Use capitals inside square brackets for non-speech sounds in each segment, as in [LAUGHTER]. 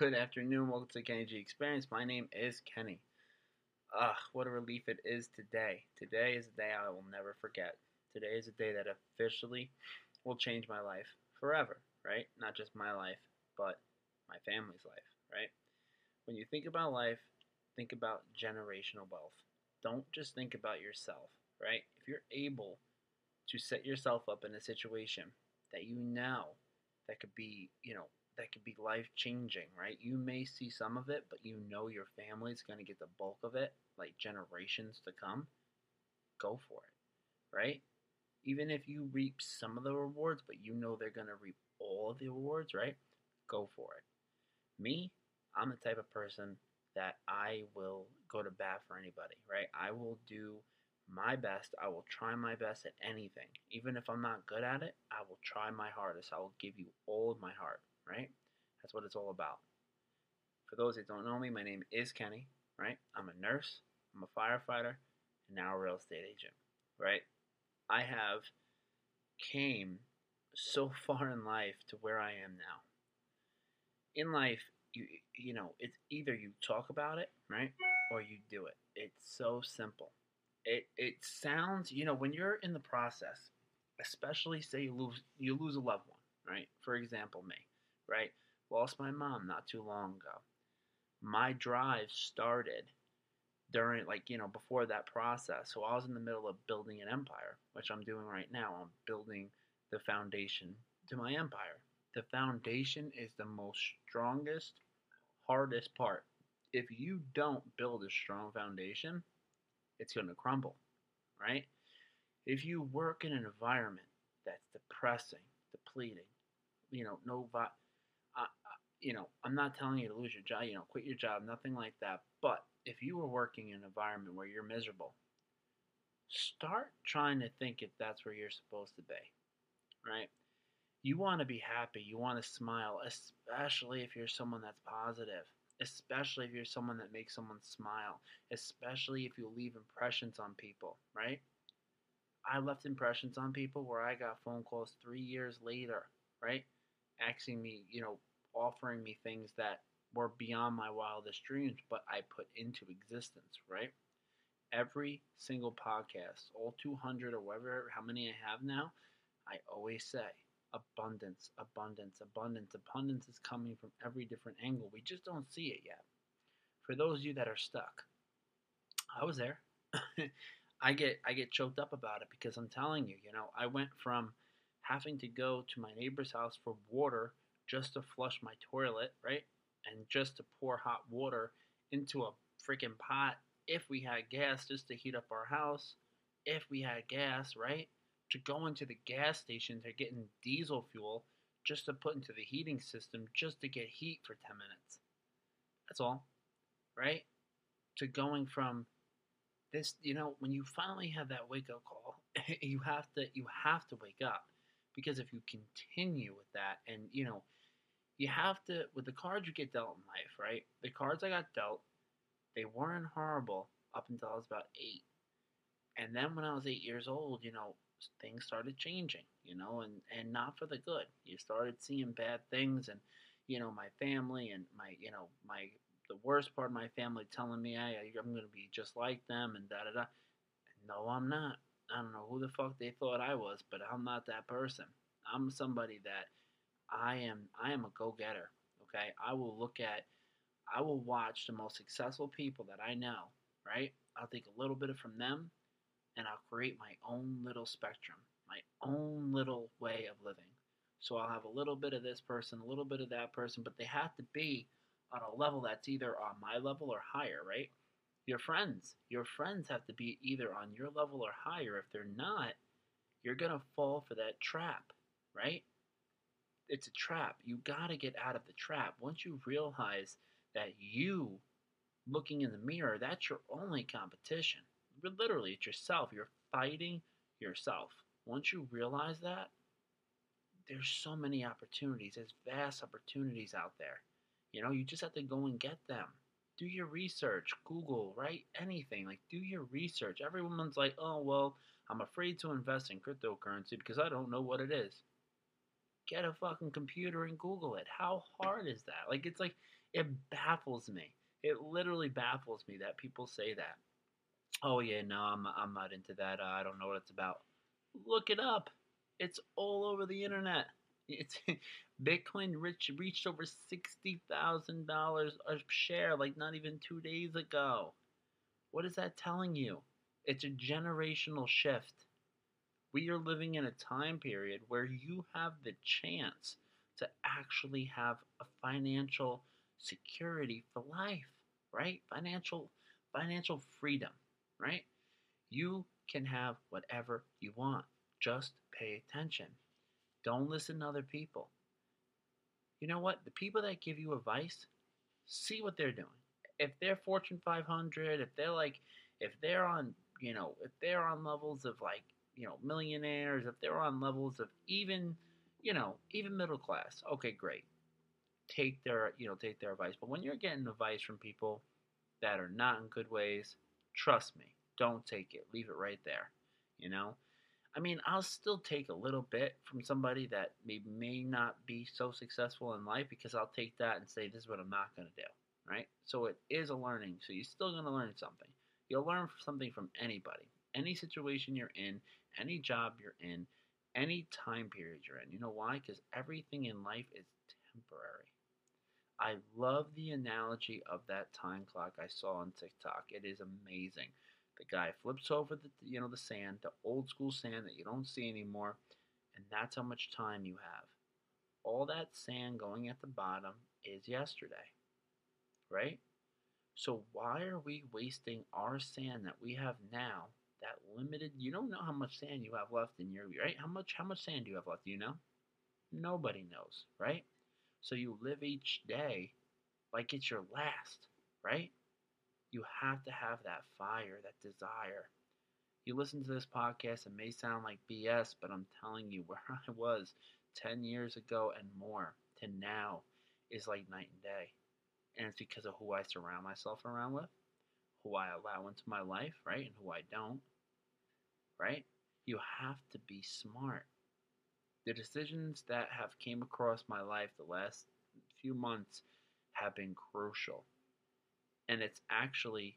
Good afternoon. Welcome to Kenny G Experience. My name is Kenny. Ah, what a relief it is today. Today is a day I will never forget. Today is a day that officially will change my life forever, right? Not just my life, but my family's life, right? When you think about life, think about generational wealth. Don't just think about yourself, right? If you're able to set yourself up in a situation that you know that could be, you know, that could be life changing, right? You may see some of it, but you know your family's going to get the bulk of it, like generations to come. Go for it, right? Even if you reap some of the rewards, but you know they're going to reap all of the rewards, right? Go for it. Me, I'm the type of person that I will go to bat for anybody, right? I will do my best. I will try my best at anything. Even if I'm not good at it, I will try my hardest. I will give you all of my heart, right? That's what it's all about. For those that don't know me, my name is Kenny, right? I'm a nurse, I'm a firefighter, and now a real estate agent, right? I have came so [LAUGHS] far in life to where I am now. In life, you you know, it's either you talk about it, right? Or you do it. It's so simple. It it sounds, you know, when you're in the process, especially say you lose you lose a loved one, right? For example, me, right? Lost my mom not too long ago. My drive started during like, you know, before that process. So I was in the middle of building an empire, which I'm doing right now. I'm building the foundation to my empire. The foundation is the most strongest, hardest part. If you don't build a strong foundation, it's going to crumble, right? If you work in an environment that's depressing, depleting, you know, no, you know, I'm not telling you to lose your job, you know, quit your job, nothing like that. But if you were working in an environment where you're miserable, start trying to think if that's where you're supposed to be, right? You want to be happy, you want to smile, especially if you're someone that's positive especially if you're someone that makes someone smile, especially if you leave impressions on people, right? I left impressions on people where I got phone calls three years later, right? Asking me, you know, offering me things that were beyond my wildest dreams, but I put into existence, right? Every single podcast, all 200 or whatever, how many I have now, I always say, abundance, abundance, abundance. Abundance is coming from every different angle. We just don't see it yet. For those of you that are stuck, I was there. [COUGHS] I get I get choked up about it because I'm telling you, you know, I went from having to go to my neighbor's house for water just to flush my toilet, right? And just to pour hot water into a freaking pot if we had gas just to heat up our house, if we had gas, right? to go into the gas station to get in diesel fuel just to put into the heating system just to get heat for 10 minutes. That's all, right? To going from this, you know, when you finally have that wake up call, [LAUGHS] you have to you have to wake up because if you continue with that and you know, you have to with the cards you get dealt in life, right? The cards I got dealt, they weren't horrible up until I was about 8. And then when I was 8 years old, you know, things started changing, you know, and and not for the good. You started seeing bad things, and you know, my family and my, you know, my the worst part of my family telling me, hey, I'm going to be just like them, and da da da. No, I'm not. I don't know who the fuck they thought I was, but I'm not that person. I'm somebody that I am. I am a go-getter. Okay, I will look at, I will watch the most successful people that I know. Right, I'll take a little bit of from them, and I'll create my own little spectrum, my own little way of living. So I'll have a little bit of this person, a little bit of that person, but they have to be on a level that's either on my level or higher, right? Your friends, your friends have to be either on your level or higher. If they're not, you're going to fall for that trap, right? It's a trap. You got to get out of the trap. Once you realize that you looking in the mirror, that's your only competition literally it's yourself. You're fighting yourself. Once you realize that, there's so many opportunities. There's vast opportunities out there. You know, you just have to go and get them. Do your research, Google, right? Anything. Like, do your research. Everyone's like, oh, well, I'm afraid to invest in cryptocurrency because I don't know what it is. Get a fucking computer and Google it. How hard is that? Like, it's like, it baffles me. It literally baffles me that people say that. Oh, yeah, no, I'm, I'm not into that. Uh, I don't know what it's about. Look it up. It's all over the internet. It's [LAUGHS] Bitcoin reached reached over sixty thousand dollars a share, like not even two days ago. What is that telling you? It's a generational shift. We are living in a time period where you have the chance to actually have a financial security for life, right? Financial financial freedom, right? You can have whatever you want. Just pay attention. Don't listen to other people. You know what? The people that give you advice, see what they're doing. If they're Fortune 500, if they're like, if they're on, you know, if they're on levels of like, you know, millionaires, if they're on levels of even, you know, even middle class, okay, great. Take their, you know, take their advice. But when you're getting advice from people that are not in good ways, trust me, don't take it. Leave it right there. You know? I mean, I'll still take a little bit from somebody that may, may not be so successful in life because I'll take that and say, this is what I'm not going to do, right? So it is a learning. So you're still going to learn something. You'll learn something from anybody, any situation you're in, any job you're in, any time period you're in. You know why? Because everything in life is temporary. I love the analogy of that time clock I saw on TikTok. It is amazing. The guy flips over the you know the sand, the old school sand that you don't see anymore, and that's how much time you have. All that sand going at the bottom is yesterday. Right? So why are we wasting our sand that we have now, that limited you don't know how much sand you have left in your right? How much how much sand do you have left? You know? Nobody knows, right? So you live each day like it's your last, right? You have to have that fire, that desire. You listen to this podcast, it may sound like BS, but I'm telling you, [LAUGHS] where I was 10 years ago and more to now is like night and day. And it's because of who I surround myself around with, who I allow into my life, right? And who I don't, right? You have to be smart. The decisions that have came across my life the last few months have been crucial and it's actually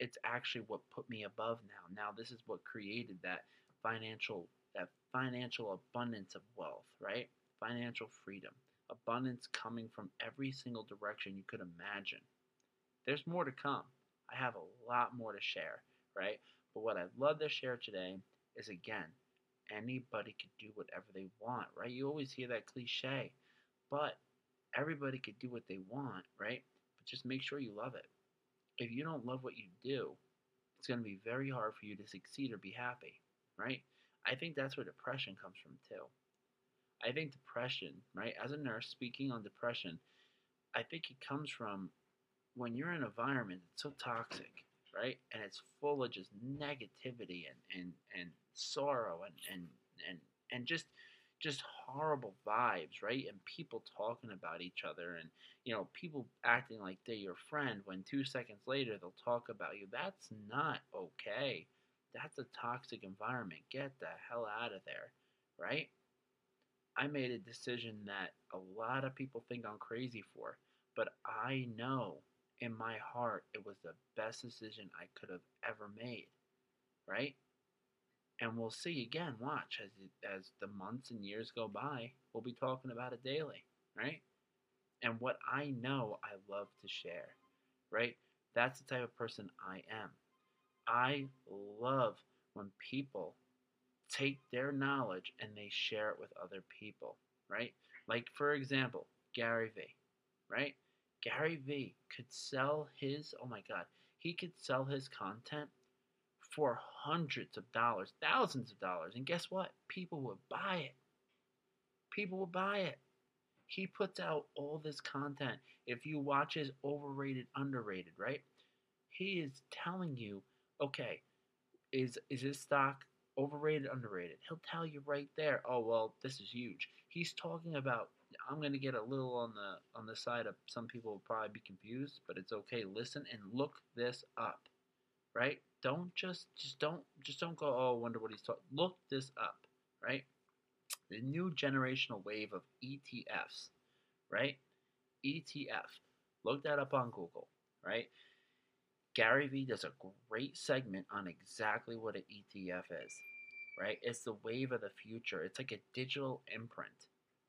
it's actually what put me above now. Now this is what created that financial that financial abundance of wealth, right? Financial freedom. Abundance coming from every single direction you could imagine. There's more to come. I have a lot more to share, right? But what I'd love to share today is again, anybody could do whatever they want, right? You always hear that cliche, but everybody could do what they want, right? But just make sure you love it if you don't love what you do, it's going to be very hard for you to succeed or be happy, right? I think that's where depression comes from too. I think depression, right? As a nurse speaking on depression, I think it comes from when you're in an environment that's so toxic, right? And it's full of just negativity and, and, and sorrow and, and, and, and just just horrible vibes, right? And people talking about each other and, you know, people acting like they're your friend when two seconds later they'll talk about you. That's not okay. That's a toxic environment. Get the hell out of there, right? I made a decision that a lot of people think I'm crazy for, but I know in my heart it was the best decision I could have ever made, right? And we'll see again, watch, as, as the months and years go by, we'll be talking about it daily, right? And what I know I love to share, right? That's the type of person I am. I love when people take their knowledge and they share it with other people, right? Like, for example, Gary Vee, right? Gary Vee could sell his, oh my God, he could sell his content for hundreds of dollars, thousands of dollars. And guess what? People would buy it. People would buy it. He puts out all this content. If you watch his overrated, underrated, right? He is telling you, okay, is is this stock overrated, underrated? He'll tell you right there. Oh well, this is huge. He's talking about. I'm gonna get a little on the on the side of some people will probably be confused, but it's okay. Listen and look this up, right? Don't just just don't just don't go. Oh, I wonder what he's talking. Look this up, right? the new generational wave of ETFs, right? ETF. Look that up on Google, right? Gary Vee does a great segment on exactly what an ETF is, right? It's the wave of the future. It's like a digital imprint,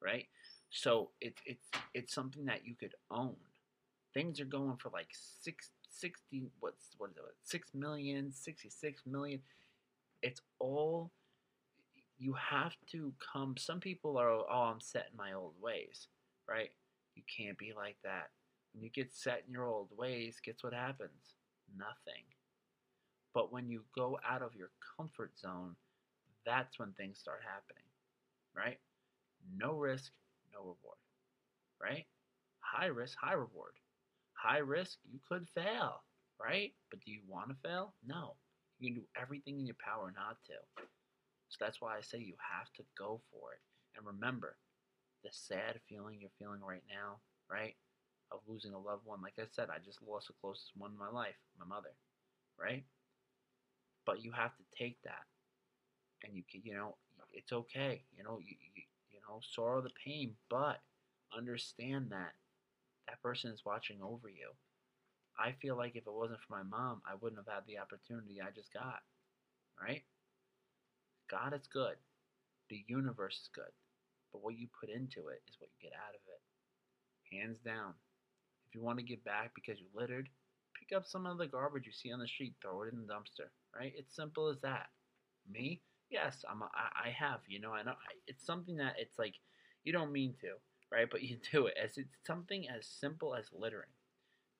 right? So it's it's it's something that you could own. Things are going for like six, 60 what's what is it? 6 million, 66 million. It's all you have to come some people are oh I'm set in my old ways, right? You can't be like that. When you get set in your old ways, guess what happens? Nothing. But when you go out of your comfort zone, that's when things start happening, right? No risk, no reward, right? High risk, high reward. High risk, you could fail, right? But do you want to fail? No. You can do everything in your power not to. So that's why I say you have to go for it. And remember, the sad feeling you're feeling right now, right? Of losing a loved one. Like I said, I just lost the closest one in my life, my mother, right? But you have to take that, and you can, you know, it's okay. You know, you, you, you know, sorrow the pain, but understand that that person is watching over you. I feel like if it wasn't for my mom, I wouldn't have had the opportunity I just got. Right? God is good. The universe is good. But what you put into it is what you get out of it. Hands down. If you want to give back because you littered, pick up some of the garbage you see on the street, throw it in the dumpster. Right? It's simple as that. Me? Yes, I'm. I have. You know, I know. It's something that it's like you don't mean to, right? But you [LAUGHS] do it as it's something as simple as littering.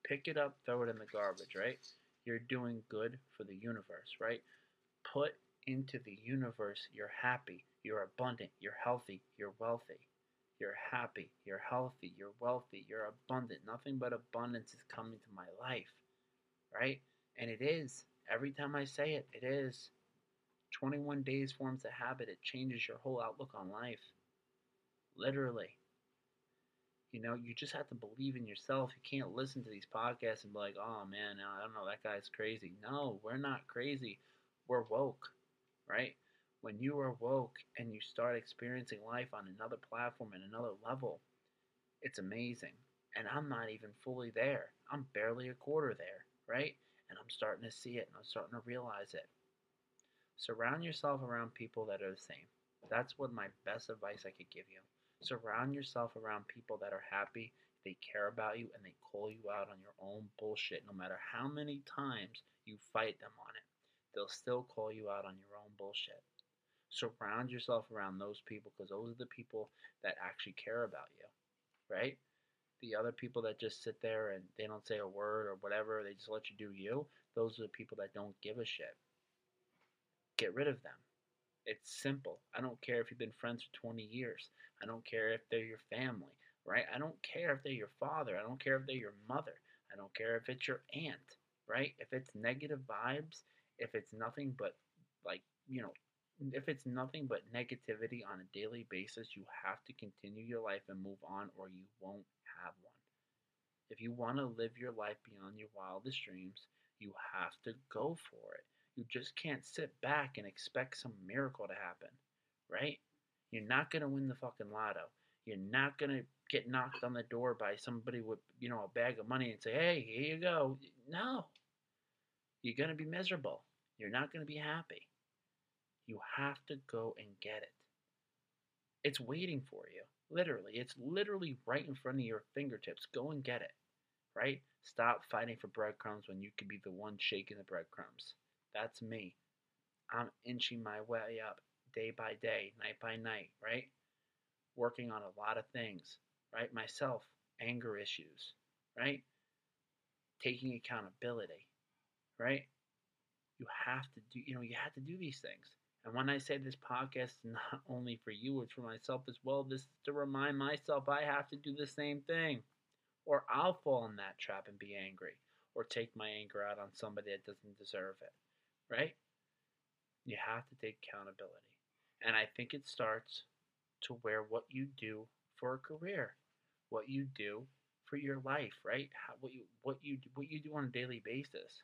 Pick it up, throw it in the garbage, right? You're doing good for the universe, right? Put into the universe you're happy, you're abundant, you're healthy, you're wealthy. You're happy, you're healthy, you're wealthy, you're abundant. Nothing but abundance is coming to my life, right? And it is. Every time I say it, it is. 21 days forms a habit, it changes your whole outlook on life. Literally. You know, you just have to believe in yourself. You can't listen to these podcasts and be like, oh man, I don't know, that guy's crazy. No, we're not crazy. We're woke, right? When you are woke and you start experiencing life on another platform and another level, it's amazing. And I'm not even fully there. I'm barely a quarter there, right? And I'm starting to see it and I'm starting to realize it. Surround yourself around people that are the same. That's what my best advice I could give you. Surround yourself around people that are happy, they care about you, and they call you out on your own bullshit. No matter how many times you fight them on it, they'll still call you out on your own bullshit. Surround yourself around those people because those are the people that actually care about you, right? The other people that just sit there and they don't say a word or whatever, they just let you do you, those are the people that don't give a shit. Get rid of them. It's simple. I don't care if you've been friends for 20 years. I don't care if they're your family, right? I don't care if they're your father. I don't care if they're your mother. I don't care if it's your aunt, right? If it's negative vibes, if it's nothing but like, you know, if it's nothing but negativity on a daily basis, you have to continue your life and move on or you won't have one. If you want to live your life beyond your wildest dreams, you have to go for it. You just can't sit back and expect some miracle to happen, right? You're not going to win the fucking lotto. You're not going to get knocked on the door by somebody with, you know, a bag of money and say, hey, here you go. No. You're going to be miserable. You're not going to be happy. You have to go and get it. It's waiting for you. Literally. It's literally right in front of your fingertips. Go and get it. Right? Stop fighting for breadcrumbs when you could be the one shaking the breadcrumbs. That's me. I'm inching my way up day by day, night by night, right? Working on a lot of things, right? Myself, anger issues, right? Taking accountability, right? You have to do, you know, you have to do these things. And when I say this podcast is [LAUGHS] not only for you, it's for myself as well. This is to remind myself I have to do the same thing. Or I'll fall in that trap and be angry. Or take my anger out on somebody that doesn't deserve it right? You have to take accountability. And I think it starts to where what you do for a career, what you do for your life, right? How, what you what you what you do on a daily basis.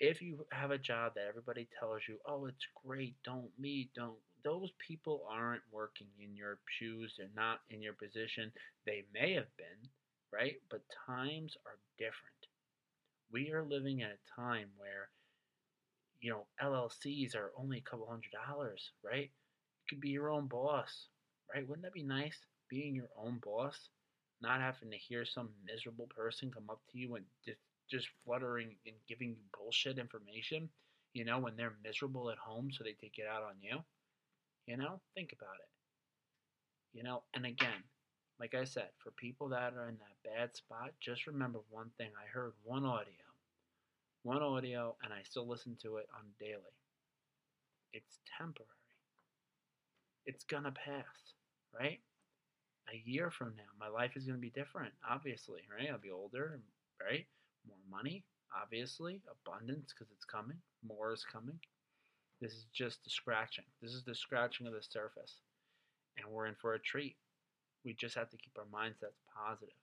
If you have a job that everybody tells you, "Oh, it's great, don't meet, don't those people aren't working in your shoes. They're not in your position. They may have been, right? But times are different. We are living in a time where, you know, LLCs are only a couple hundred dollars, right? You could be your own boss, right? Wouldn't that be nice? Being your own boss, not having to hear some miserable person come up to you and just just fluttering and giving you bullshit information, you know, when they're miserable at home so they take it out on you. You know, think about it. You know, and again, like I said, for people that are in that bad spot, just remember one thing. I heard one audio, one audio, and I still listen to it on daily. It's temporary. It's gonna pass, right? A year from now, my life is gonna be different, obviously, right? I'll be older, right? More money, obviously, abundance because it's coming, more is coming. This is just the scratching. This is the scratching of the surface. And we're in for a treat. We just have to keep our mindsets positive.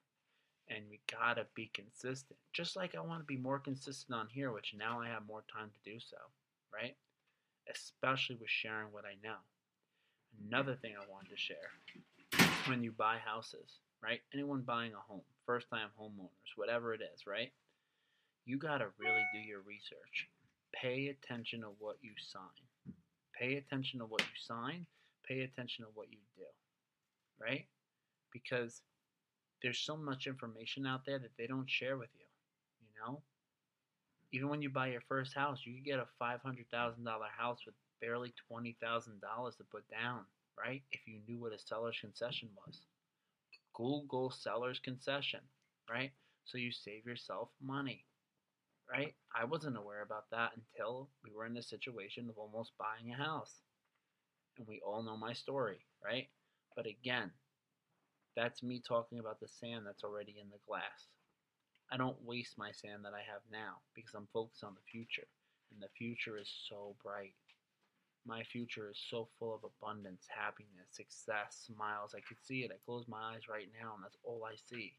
And we gotta be consistent. Just like I want to be more consistent on here, which now I have more time to do so, right? Especially with sharing what I know. Another thing I wanted to share when you buy houses, right? Anyone buying a home, first time homeowners, whatever it is, right? You gotta really do your research pay attention to what you sign. Pay attention to what you sign. Pay attention to what you do. Right? Because there's so much information out there that they don't share with you. You know? Even when you buy your first house, you can get a $500,000 house with barely $20,000 to put down, right? If you knew what a seller's concession was. Google seller's concession, right? So you save yourself money right? I wasn't aware about that until we were in the situation of almost buying a house. And we all know my story, right? But again, that's me talking about the sand that's already in the glass. I don't waste my sand that I have now because I'm focused on the future. And the future is so bright. My future is so full of abundance, happiness, success, smiles. I could see it. I close my eyes right now, and that's all I see.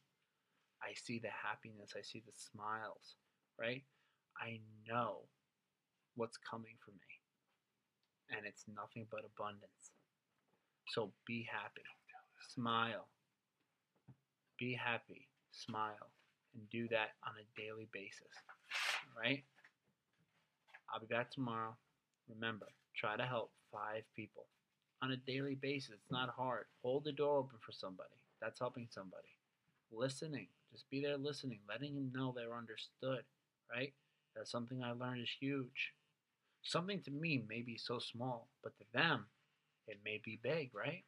I see the happiness, I see the smiles right? I know what's coming for me. And it's nothing but abundance. So be happy. Smile. Be happy. Smile. And do that on a daily basis. Right? I'll be back tomorrow. Remember, try to help five people on a daily basis. It's not hard. Hold the door open for somebody. That's helping somebody. Listening. Just be there listening, letting them know they're understood right? That's something I learned is huge. Something to me may be so small, but to them, it may be big, right?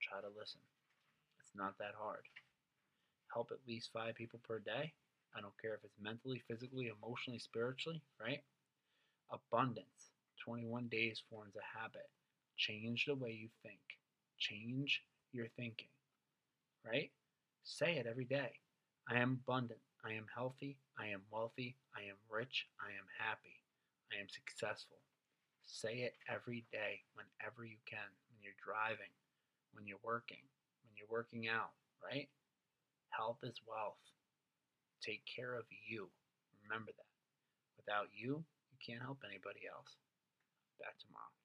Try to listen. It's not that hard. Help at least five people per day. I don't care if it's mentally, physically, emotionally, spiritually, right? Abundance. 21 days forms a habit. Change the way you think. Change your thinking, right? Say it every day. I am abundant. I am healthy, I am wealthy, I am rich, I am happy, I am successful. Say it every day, whenever you can, when you're driving, when you're working, when you're working out, right? Health is wealth. Take care of you. Remember that. Without you, you can't help anybody else. Back tomorrow.